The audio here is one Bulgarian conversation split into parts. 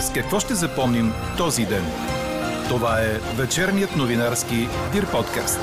С какво ще запомним този ден? Това е вечерният новинарски Дир подкаст.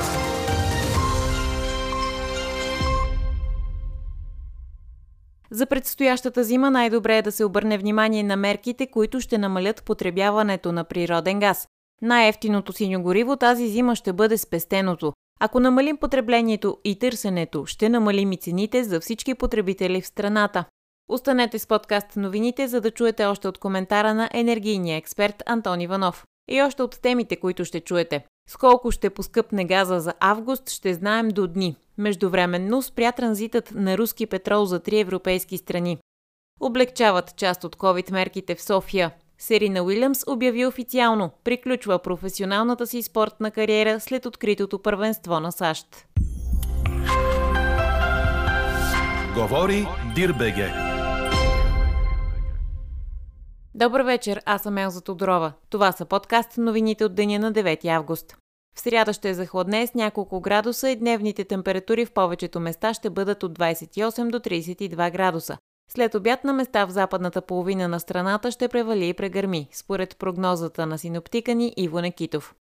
За предстоящата зима най-добре е да се обърне внимание на мерките, които ще намалят потребяването на природен газ. Най-ефтиното синьо гориво тази зима ще бъде спестеното. Ако намалим потреблението и търсенето, ще намалим и цените за всички потребители в страната. Останете с подкаст новините, за да чуете още от коментара на енергийния експерт Антон Иванов. И още от темите, които ще чуете. Сколко ще поскъпне газа за август, ще знаем до дни. Междувременно спря транзитът на руски петрол за три европейски страни. Облегчават част от COVID мерките в София. Серина Уилямс обяви официално, приключва професионалната си спортна кариера след откритото първенство на САЩ. Говори Дирбеге. Добър вечер, аз съм Елза Тодорова. Това са подкаст новините от деня на 9 август. В сряда ще е захладне с няколко градуса и дневните температури в повечето места ще бъдат от 28 до 32 градуса. След обяд на места в западната половина на страната ще превали и прегърми, според прогнозата на синоптика ни Иво Некитов.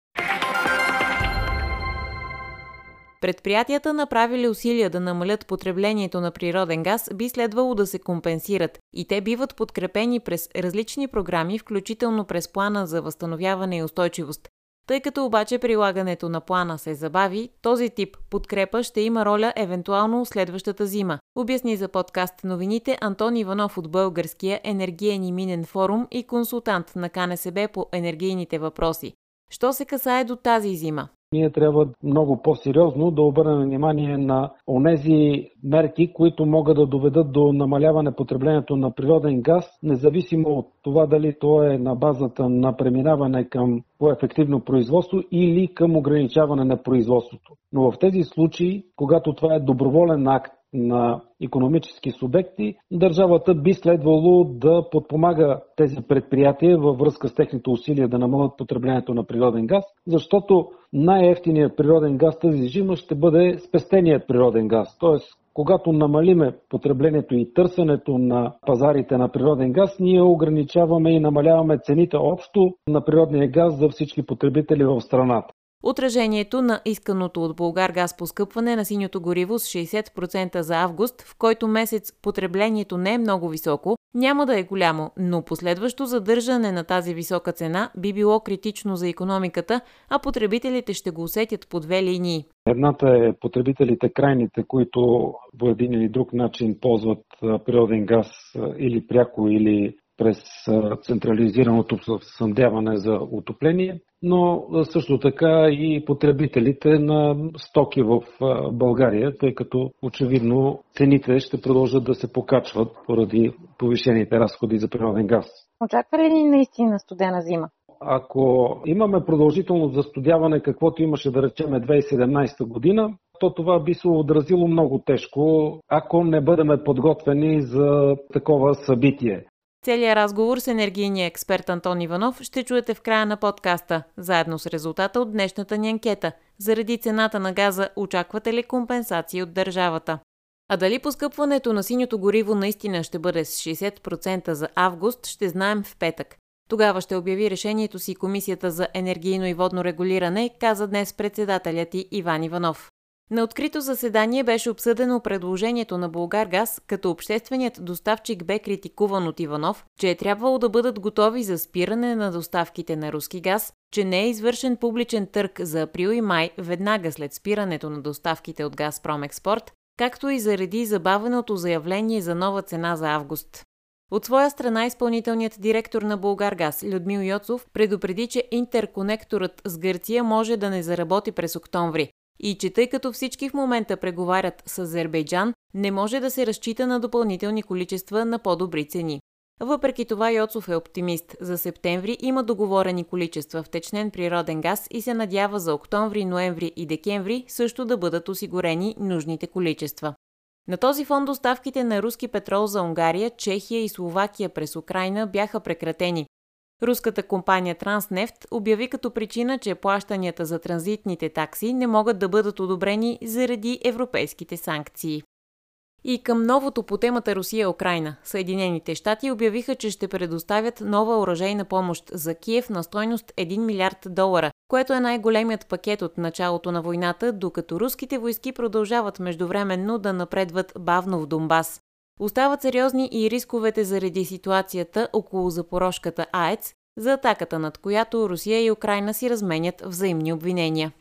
Предприятията, направили усилия да намалят потреблението на природен газ, би следвало да се компенсират и те биват подкрепени през различни програми, включително през плана за възстановяване и устойчивост. Тъй като обаче прилагането на плана се забави, този тип подкрепа ще има роля евентуално следващата зима, обясни за подкаст новините Антон Иванов от Българския енергиен и минен форум и консултант на КНСБ по енергийните въпроси. Що се касае до тази зима? Ние трябва много по-сериозно да обърнем внимание на онези мерки, които могат да доведат до намаляване потреблението на природен газ, независимо от това дали то е на базата на преминаване към по-ефективно производство или към ограничаване на производството. Но в тези случаи, когато това е доброволен акт на економически субекти, държавата би следвало да подпомага тези предприятия във връзка с техните усилия да намалят потреблението на природен газ, защото най-ефтиният природен газ тази зима ще бъде спестеният природен газ. Тоест, когато намалиме потреблението и търсенето на пазарите на природен газ, ние ограничаваме и намаляваме цените общо на природния газ за всички потребители в страната. Отражението на исканото от Българ газ поскъпване на синьото гориво с 60% за август, в който месец потреблението не е много високо, няма да е голямо, но последващо задържане на тази висока цена би било критично за економиката, а потребителите ще го усетят по две линии. Едната е потребителите крайните, които по един или друг начин ползват природен газ или пряко, или през централизираното съндяване за отопление, но също така и потребителите на стоки в България, тъй като очевидно цените ще продължат да се покачват поради повишените разходи за природен газ. Очаква ли ни наистина студена зима? Ако имаме продължително застудяване, каквото имаше да речеме 2017 година, то това би се отразило много тежко, ако не бъдем подготвени за такова събитие. Целият разговор с енергийния експерт Антон Иванов ще чуете в края на подкаста, заедно с резултата от днешната ни анкета. Заради цената на газа очаквате ли компенсации от държавата? А дали поскъпването на синьото гориво наистина ще бъде с 60% за август, ще знаем в петък. Тогава ще обяви решението си Комисията за енергийно и водно регулиране, каза днес председателят и Иван Иванов. На открито заседание беше обсъдено предложението на Булгаргаз, като общественият доставчик бе критикуван от Иванов, че е трябвало да бъдат готови за спиране на доставките на руски газ, че не е извършен публичен търг за април и май веднага след спирането на доставките от Газпром Експорт, както и заради забавеното заявление за нова цена за август. От своя страна изпълнителният директор на Булгаргаз Людмил Йоцов предупреди, че интерконекторът с Гърция може да не заработи през октомври, и че тъй като всички в момента преговарят с Азербайджан, не може да се разчита на допълнителни количества на по-добри цени. Въпреки това Йоцов е оптимист. За септември има договорени количества втечнен природен газ и се надява за октомври, ноември и декември също да бъдат осигурени нужните количества. На този фон доставките на руски петрол за Унгария, Чехия и Словакия през Украина бяха прекратени, Руската компания Транснефт обяви като причина, че плащанията за транзитните такси не могат да бъдат одобрени заради европейските санкции. И към новото по темата Русия-Украина, Съединените щати обявиха, че ще предоставят нова оръжейна помощ за Киев на стойност 1 милиард долара, което е най-големият пакет от началото на войната, докато руските войски продължават междувременно да напредват бавно в Донбас. Остават сериозни и рисковете заради ситуацията около запорожката АЕЦ, за атаката над която Русия и Украина си разменят взаимни обвинения.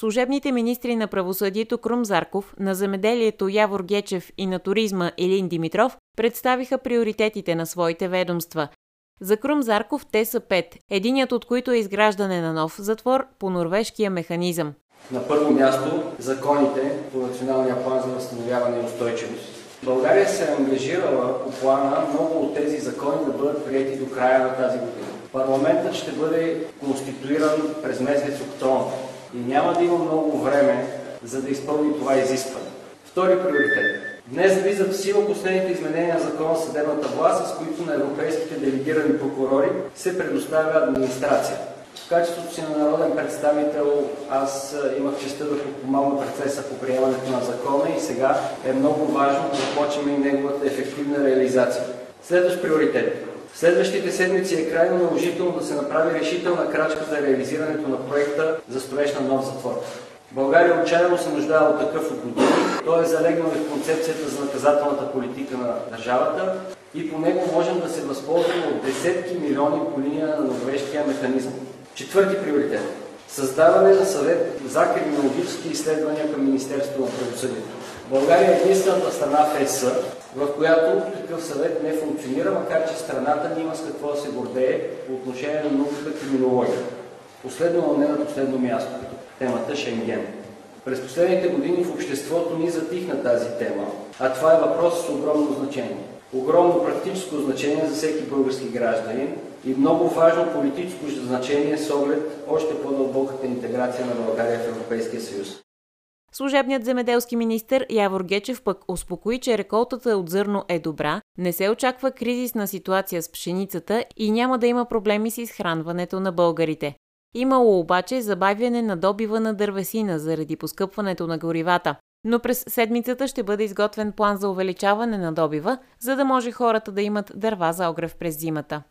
Служебните министри на правосъдието Крум Зарков, на земеделието Явор Гечев и на туризма Елин Димитров представиха приоритетите на своите ведомства. За Крум Зарков те са пет, единият от които е изграждане на нов затвор по норвежкия механизъм. На първо място законите по Националния план за възстановяване и устойчивост. България се е ангажирала по плана много от тези закони да бъдат прияти до края на тази година. Парламентът ще бъде конституиран през месец октомври и няма да има много време за да изпълни това изискване. Втори приоритет. Днес влизат в сила последните изменения на закона съдебната власт, с които на европейските делегирани прокурори се предоставя администрация. Качеството си на народен представител аз имах честа да подпомагам процеса по приемането на закона и сега е много важно да започнем и неговата ефективна реализация. Следващ приоритет. В следващите седмици е крайно наложително да се направи решителна крачка за реализирането на проекта за строеж на нов затвор. България отчаяно се нуждае от такъв от години. Той е залегнал в концепцията за наказателната политика на държавата и по него можем да се възползваме от десетки милиони по линия на норвежкия механизъм. Четвърти приоритет. Създаване на съвет за криминологически изследвания към Министерството на правосъдието. България е единствената страна в ЕС, в която такъв съвет не функционира, макар че страната ни има с какво да се гордее по отношение на науката криминология. Последно, но не на последно място, темата Шенген. През последните години в обществото ни затихна тази тема, а това е въпрос с огромно значение. Огромно практическо значение за всеки български гражданин и много важно политическо значение с оглед още по-дълбоката интеграция на България в Европейския съюз. Служебният земеделски министр Явор Гечев пък успокои, че реколтата от зърно е добра, не се очаква кризисна ситуация с пшеницата и няма да има проблеми с изхранването на българите. Имало обаче забавяне на добива на дървесина заради поскъпването на горивата. Но през седмицата ще бъде изготвен план за увеличаване на добива, за да може хората да имат дърва за огрев през зимата.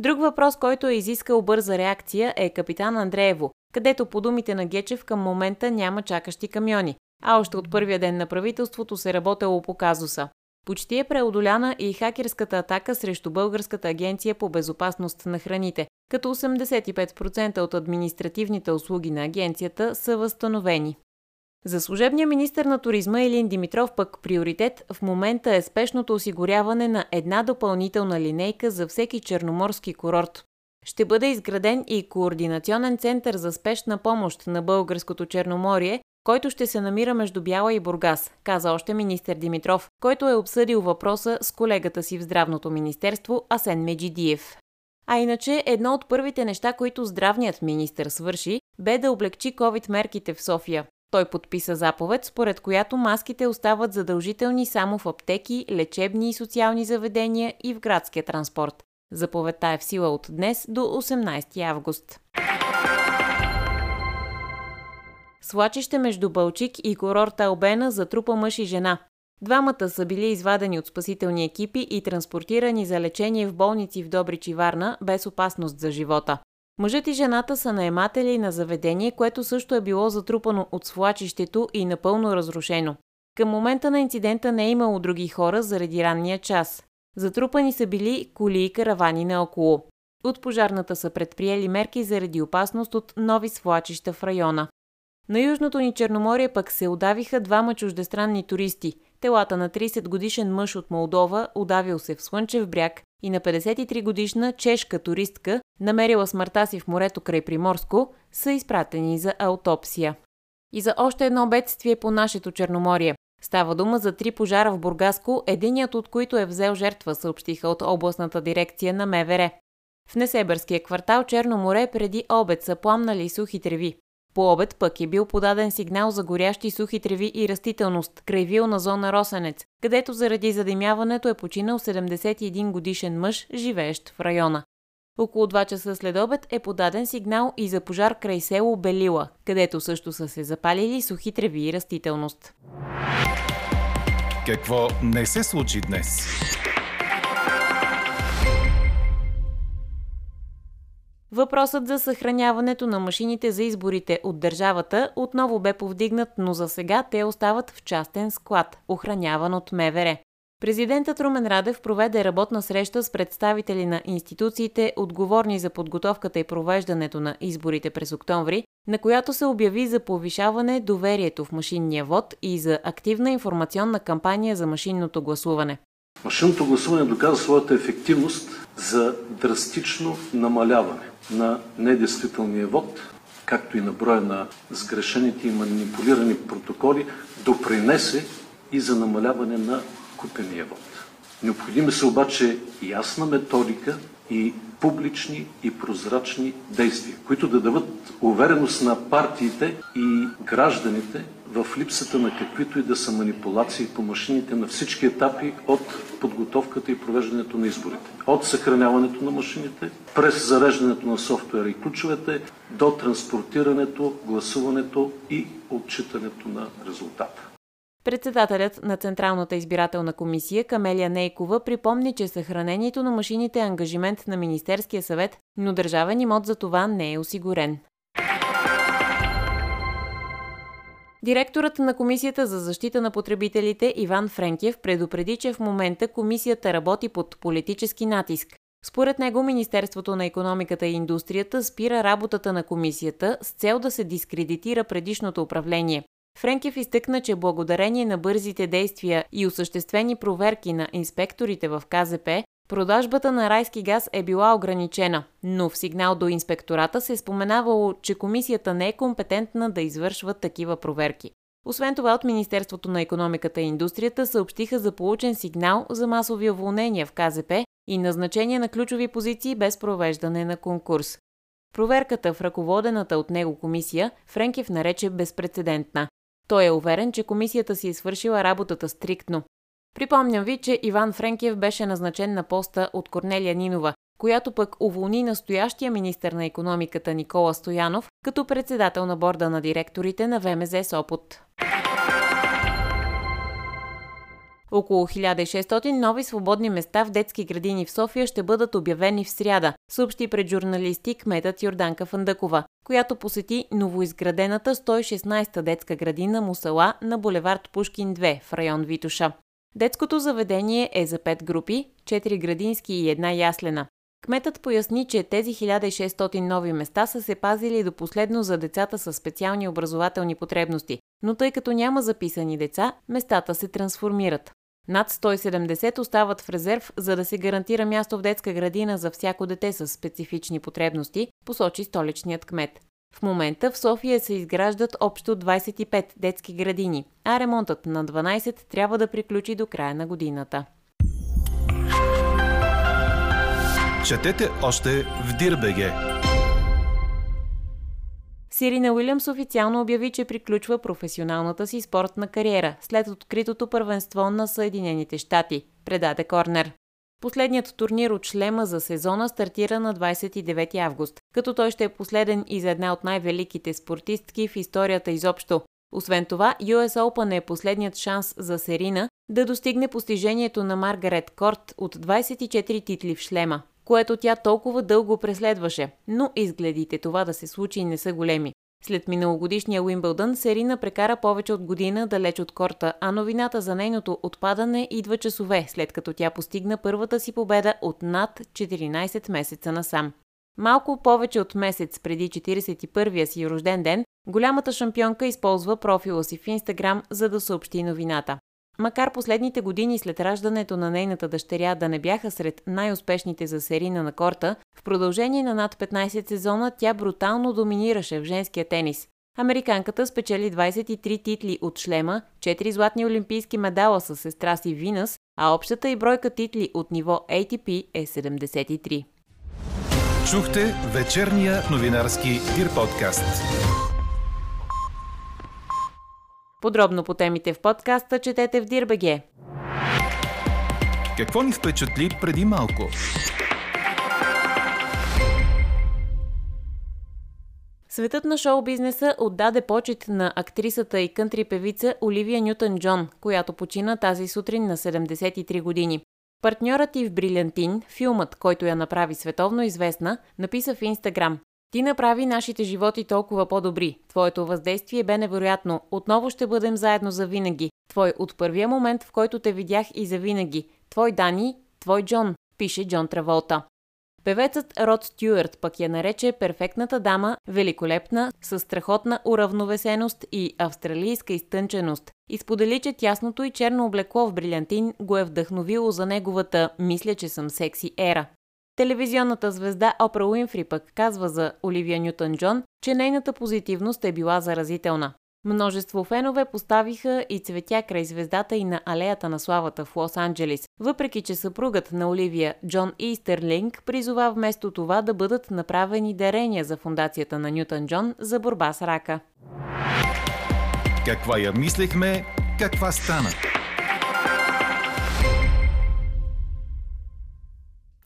Друг въпрос, който е изискал бърза реакция е капитан Андреево, където по думите на Гечев към момента няма чакащи камиони, а още от първия ден на правителството се работело по казуса. Почти е преодоляна и хакерската атака срещу Българската агенция по безопасност на храните, като 85% от административните услуги на агенцията са възстановени. За служебния министр на туризма Елин Димитров пък приоритет в момента е спешното осигуряване на една допълнителна линейка за всеки черноморски курорт. Ще бъде изграден и координационен център за спешна помощ на Българското Черноморие, който ще се намира между Бяла и Бургас, каза още министър Димитров, който е обсъдил въпроса с колегата си в Здравното министерство Асен Меджидиев. А иначе едно от първите неща, които здравният министр свърши, бе да облегчи COVID-мерките в София. Той подписа заповед, според която маските остават задължителни само в аптеки, лечебни и социални заведения и в градския транспорт. Заповедта е в сила от днес до 18 август. Свлачище между Бълчик и курорта Албена затрупа мъж и жена. Двамата са били извадени от спасителни екипи и транспортирани за лечение в болници в Добрич и Варна без опасност за живота. Мъжът и жената са наематели на заведение, което също е било затрупано от свлачището и напълно разрушено. Към момента на инцидента не е имало други хора заради ранния час. Затрупани са били коли и каравани наоколо. От пожарната са предприели мерки заради опасност от нови свлачища в района. На Южното ни Черноморие пък се удавиха двама чуждестранни туристи. Телата на 30 годишен мъж от Молдова, удавил се в Слънчев бряг, и на 53 годишна чешка туристка, намерила смъртта си в морето край Приморско, са изпратени за аутопсия. И за още едно бедствие по нашето Черноморие. Става дума за три пожара в Бургаско, единият от които е взел жертва, съобщиха от областната дирекция на МВР. В Несебърския квартал Черно море преди обед са пламнали сухи треви. По обед пък е бил подаден сигнал за горящи сухи треви и растителност край вилна зона Росенец, където заради задимяването е починал 71 годишен мъж, живеещ в района. Около 2 часа след обед е подаден сигнал и за пожар край село Белила, където също са се запалили сухи треви и растителност. Какво не се случи днес? Въпросът за съхраняването на машините за изборите от държавата отново бе повдигнат, но за сега те остават в частен склад, охраняван от МВР. Президентът Румен Радев проведе работна среща с представители на институциите, отговорни за подготовката и провеждането на изборите през октомври, на която се обяви за повишаване доверието в машинния вод и за активна информационна кампания за машинното гласуване. Машинното гласуване доказа своята ефективност за драстично намаляване на недействителния вод, както и на броя на сгрешените и манипулирани протоколи, допринесе и за намаляване на купения вод. Необходими са обаче ясна методика и публични и прозрачни действия, които да дадат увереност на партиите и гражданите в липсата на каквито и да са манипулации по машините на всички етапи от подготовката и провеждането на изборите. От съхраняването на машините, през зареждането на софтуера и ключовете, до транспортирането, гласуването и отчитането на резултата. Председателят на Централната избирателна комисия Камелия Нейкова припомни, че съхранението на машините е ангажимент на Министерския съвет, но държавен имот за това не е осигурен. Директорът на Комисията за защита на потребителите Иван Френкев предупреди, че в момента комисията работи под политически натиск. Според него Министерството на економиката и индустрията спира работата на комисията с цел да се дискредитира предишното управление. Френкев изтъкна, че благодарение на бързите действия и осъществени проверки на инспекторите в КЗП, продажбата на райски газ е била ограничена, но в сигнал до инспектората се е споменавало, че комисията не е компетентна да извършва такива проверки. Освен това, от Министерството на економиката и индустрията съобщиха за получен сигнал за масови уволнения в КЗП и назначение на ключови позиции без провеждане на конкурс. Проверката в ръководената от него комисия Френкев нарече безпредседентна. Той е уверен, че комисията си е свършила работата стриктно. Припомням ви, че Иван Френкев беше назначен на поста от Корнелия Нинова, която пък уволни настоящия министр на економиката Никола Стоянов като председател на борда на директорите на ВМЗ Сопот. Около 1600 нови свободни места в детски градини в София ще бъдат обявени в сряда, съобщи пред журналисти кметът Йорданка Фандъкова, която посети новоизградената 116-та детска градина Мусала на булевард Пушкин 2 в район Витуша. Детското заведение е за 5 групи, 4 градински и една яслена. Кметът поясни, че тези 1600 нови места са се пазили до последно за децата с специални образователни потребности, но тъй като няма записани деца, местата се трансформират. Над 170 остават в резерв, за да се гарантира място в детска градина за всяко дете с специфични потребности, посочи столичният кмет. В момента в София се изграждат общо 25 детски градини, а ремонтът на 12 трябва да приключи до края на годината. Четете още в Дирбеге! Сирина Уилямс официално обяви, че приключва професионалната си спортна кариера след откритото първенство на Съединените щати, предаде Корнер. Последният турнир от шлема за сезона стартира на 29 август, като той ще е последен и за една от най-великите спортистки в историята изобщо. Освен това, US Open е последният шанс за Серина да достигне постижението на Маргарет Корт от 24 титли в шлема което тя толкова дълго преследваше, но изгледите това да се случи не са големи. След миналогодишния Уимбълдън Серина прекара повече от година далеч от корта, а новината за нейното отпадане идва часове, след като тя постигна първата си победа от над 14 месеца насам. Малко повече от месец преди 41-я си рожден ден, голямата шампионка използва профила си в Инстаграм, за да съобщи новината. Макар последните години след раждането на нейната дъщеря да не бяха сред най-успешните за серина на корта, в продължение на над 15 сезона тя брутално доминираше в женския тенис. Американката спечели 23 титли от шлема, 4 златни олимпийски медала с сестра си Винас, а общата и бройка титли от ниво ATP е 73. Чухте вечерния новинарски Дир подкаст. Подробно по темите в подкаста четете в Дирбеге. Какво ни впечатли преди малко? Светът на шоу-бизнеса отдаде почет на актрисата и кънтри певица Оливия Нютън Джон, която почина тази сутрин на 73 години. Партньорът и в Брилянтин, филмът, който я направи световно известна, написа в Инстаграм ти направи нашите животи толкова по-добри. Твоето въздействие бе невероятно. Отново ще бъдем заедно за винаги. Твой от първия момент, в който те видях и за винаги. Твой Дани, твой Джон, пише Джон Траволта. Певецът Род Стюарт пък я нарече перфектната дама, великолепна, с страхотна уравновесеност и австралийска изтънченост. И сподели, че тясното и черно облекло в брилянтин го е вдъхновило за неговата «Мисля, че съм секси» ера. Телевизионната звезда Опра Уинфри пък казва за Оливия Нютън Джон, че нейната позитивност е била заразителна. Множество фенове поставиха и цветя край звездата и на алеята на славата в Лос-Анджелис, въпреки че съпругът на Оливия Джон Истерлинг призова вместо това да бъдат направени дарения за фундацията на Нютън Джон за борба с рака. Каква я мислехме, каква стана?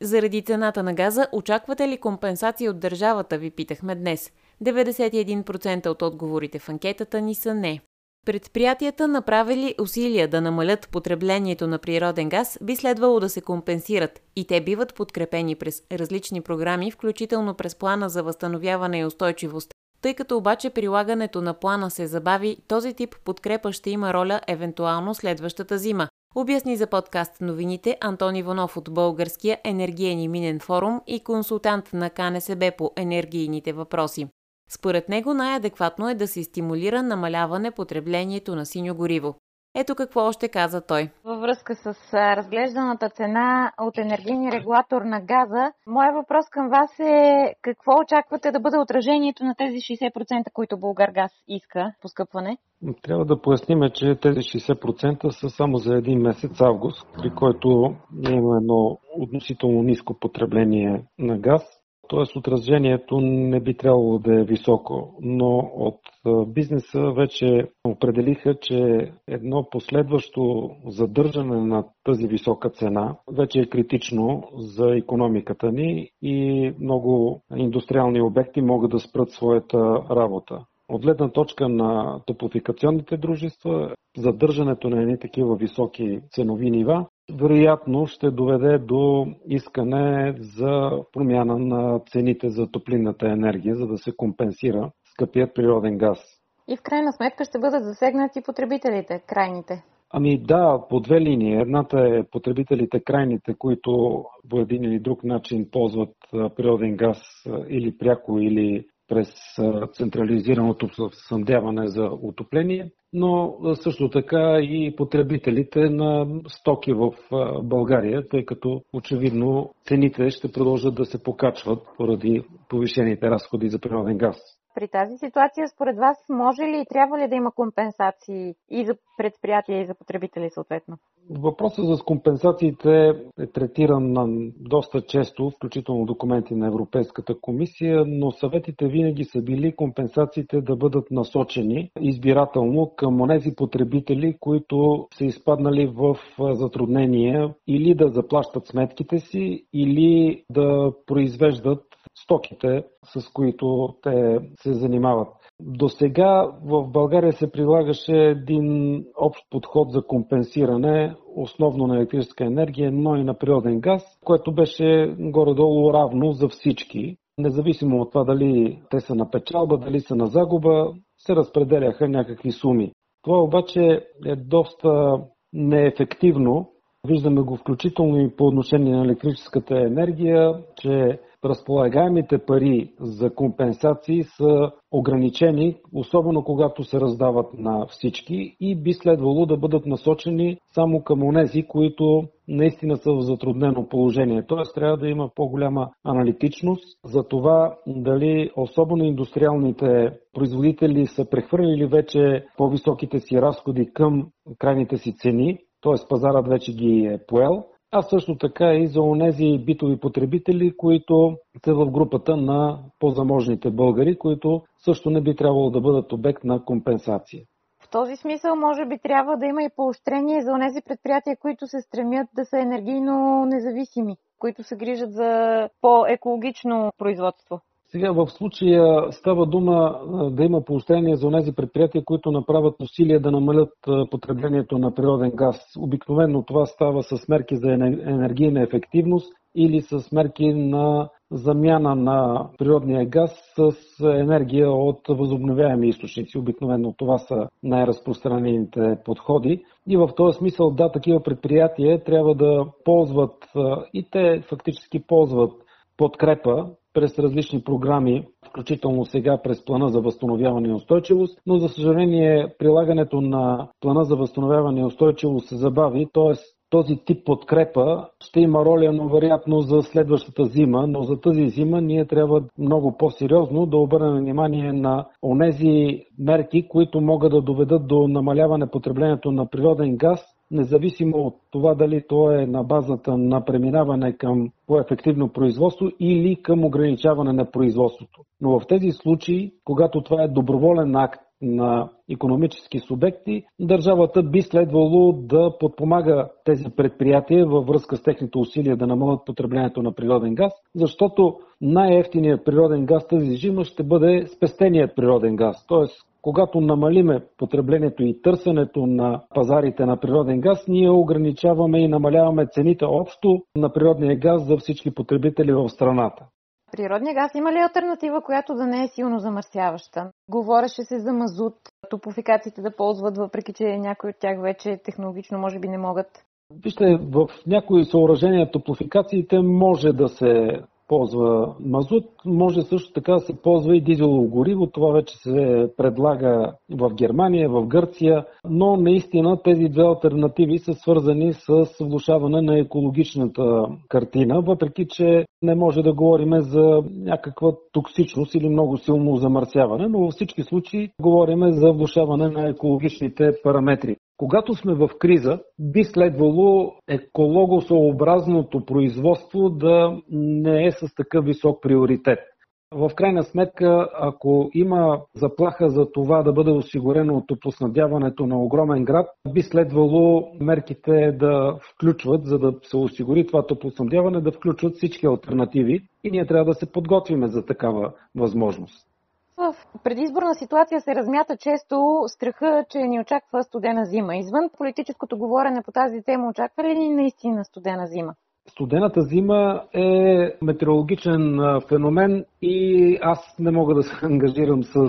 Заради цената на газа, очаквате ли компенсация от държавата, ви питахме днес. 91% от отговорите в анкетата ни са не. Предприятията, направили усилия да намалят потреблението на природен газ, би следвало да се компенсират и те биват подкрепени през различни програми, включително през плана за възстановяване и устойчивост. Тъй като обаче прилагането на плана се забави, този тип подкрепа ще има роля евентуално следващата зима, Обясни за подкаст новините Антон Иванов от Българския енергиен и минен форум и консултант на КНСБ по енергийните въпроси. Според него най-адекватно е да се стимулира намаляване потреблението на синьо гориво. Ето какво още каза той. Във връзка с разглежданата цена от енергийния регулатор на газа, моя въпрос към вас е какво очаквате да бъде отражението на тези 60%, които Българ газ иска по скъпване? Трябва да поясним, че тези 60% са само за един месец август, при който има едно относително ниско потребление на газ. Т.е. отражението не би трябвало да е високо, но от бизнеса вече определиха, че едно последващо задържане на тази висока цена вече е критично за економиката ни и много индустриални обекти могат да спрат своята работа. От гледна точка на топлофикационните дружества, задържането на едни такива високи ценови нива вероятно ще доведе до искане за промяна на цените за топлинната енергия, за да се компенсира скъпият природен газ. И в крайна сметка ще бъдат засегнати потребителите, крайните. Ами да, по две линии. Едната е потребителите крайните, които по един или друг начин ползват природен газ или пряко, или през централизираното съндяване за отопление, но също така и потребителите на стоки в България, тъй като очевидно цените ще продължат да се покачват поради повишените разходи за природен газ. При тази ситуация, според вас, може ли и трябва ли да има компенсации и за предприятия, и за потребители съответно? Въпросът за компенсациите е третиран доста често, включително документи на Европейската комисия, но съветите винаги са били компенсациите да бъдат насочени избирателно към тези потребители, които са изпаднали в затруднение или да заплащат сметките си, или да произвеждат стоките, с които те се занимават. До сега в България се прилагаше един общ подход за компенсиране, основно на електрическа енергия, но и на природен газ, което беше горе-долу равно за всички. Независимо от това дали те са на печалба, дали са на загуба, се разпределяха някакви суми. Това обаче е доста неефективно. Виждаме го включително и по отношение на електрическата енергия, че разполагаемите пари за компенсации са ограничени, особено когато се раздават на всички и би следвало да бъдат насочени само към онези, които наистина са в затруднено положение. Т.е. трябва да има по-голяма аналитичност за това дали особено индустриалните производители са прехвърлили вече по-високите си разходи към крайните си цени, т.е. пазарът вече ги е поел а също така и за онези битови потребители, които са в групата на по-заможните българи, които също не би трябвало да бъдат обект на компенсация. В този смисъл, може би, трябва да има и поощрение за онези предприятия, които се стремят да са енергийно независими, които се грижат за по-екологично производство. Сега в случая става дума да има поощрение за тези предприятия, които направят усилия да намалят потреблението на природен газ. Обикновено това става с мерки за енергийна ефективност или с мерки на замяна на природния газ с енергия от възобновяеми източници. Обикновено това са най-разпространените подходи. И в този смисъл, да, такива предприятия трябва да ползват и те фактически ползват подкрепа през различни програми, включително сега през плана за възстановяване и устойчивост, но за съжаление прилагането на плана за възстановяване и устойчивост се забави, т.е. този тип подкрепа ще има роля, но вероятно за следващата зима, но за тази зима ние трябва много по-сериозно да обърнем внимание на онези мерки, които могат да доведат до намаляване потреблението на природен газ независимо от това дали то е на базата на преминаване към по-ефективно производство или към ограничаване на производството. Но в тези случаи, когато това е доброволен акт на економически субекти, държавата би следвало да подпомага тези предприятия във връзка с техните усилия да намалят потреблението на природен газ, защото най-ефтиният природен газ тази зима ще бъде спестеният природен газ. Тоест, когато намалиме потреблението и търсенето на пазарите на природен газ, ние ограничаваме и намаляваме цените общо на природния газ за всички потребители в страната. Природния газ има ли альтернатива, която да не е силно замърсяваща? Говореше се за мазут, топофикациите да ползват, въпреки че някои от тях вече технологично може би не могат. Вижте, в някои съоръжения топлофикациите може да се ползва мазут, може също така да се ползва и дизелово гориво. Това вече се предлага в Германия, в Гърция, но наистина тези две альтернативи са свързани с влушаване на екологичната картина, въпреки че не може да говорим за някаква токсичност или много силно замърсяване, но във всички случаи говорим за влушаване на екологичните параметри. Когато сме в криза, би следвало екологосъобразното производство да не е с такъв висок приоритет. В крайна сметка, ако има заплаха за това да бъде осигурено от топлоснабдяването на огромен град, би следвало мерките да включват, за да се осигури това топлоснабдяване, да включват всички альтернативи и ние трябва да се подготвиме за такава възможност. В предизборна ситуация се размята често страха, че ни очаква студена зима. Извън политическото говорене по тази тема, очаква ли ни наистина студена зима? Студената зима е метеорологичен феномен и аз не мога да се ангажирам с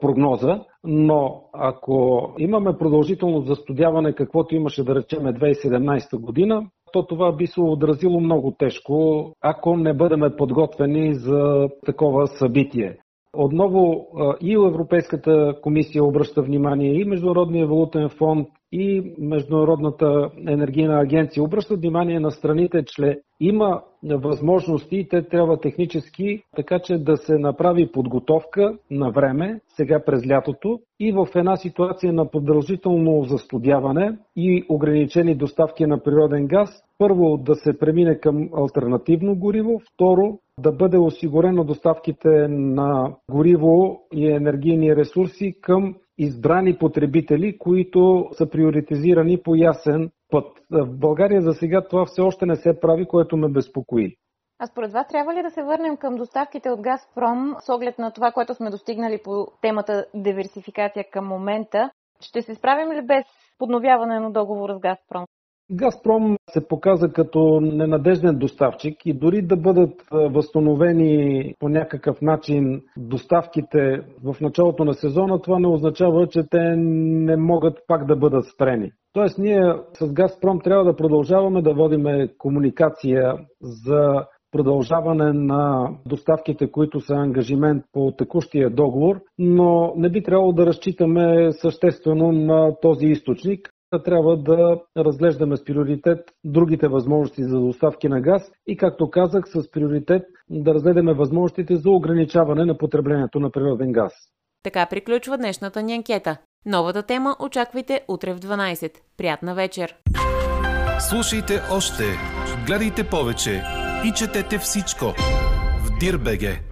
прогноза, но ако имаме продължително застудяване, каквото имаше да речеме 2017 година, то това би се отразило много тежко, ако не бъдем подготвени за такова събитие. Отново и Европейската комисия обръща внимание, и Международния валутен фонд, и Международната енергийна агенция обръщат внимание на страните, че има възможности и те трябва технически, така че да се направи подготовка на време, сега през лятото и в една ситуация на продължително застудяване и ограничени доставки на природен газ, първо да се премине към альтернативно гориво, второ да бъде осигурено доставките на гориво и енергийни ресурси към избрани потребители, които са приоритизирани по ясен път. В България за сега това все още не се прави, което ме безпокои. А според вас трябва ли да се върнем към доставките от Газпром с оглед на това, което сме достигнали по темата диверсификация към момента? Ще се справим ли без подновяване на договора с Газпром? Газпром се показа като ненадежден доставчик и дори да бъдат възстановени по някакъв начин доставките в началото на сезона, това не означава, че те не могат пак да бъдат спрени. Тоест ние с Газпром трябва да продължаваме да водиме комуникация за продължаване на доставките, които са ангажимент по текущия договор, но не би трябвало да разчитаме съществено на този източник трябва да разглеждаме с приоритет другите възможности за доставки на газ и, както казах, с приоритет да разгледаме възможностите за ограничаване на потреблението на природен газ. Така приключва днешната ни анкета. Новата тема очаквайте утре в 12. Приятна вечер! Слушайте още, гледайте повече и четете всичко в Дирбеге.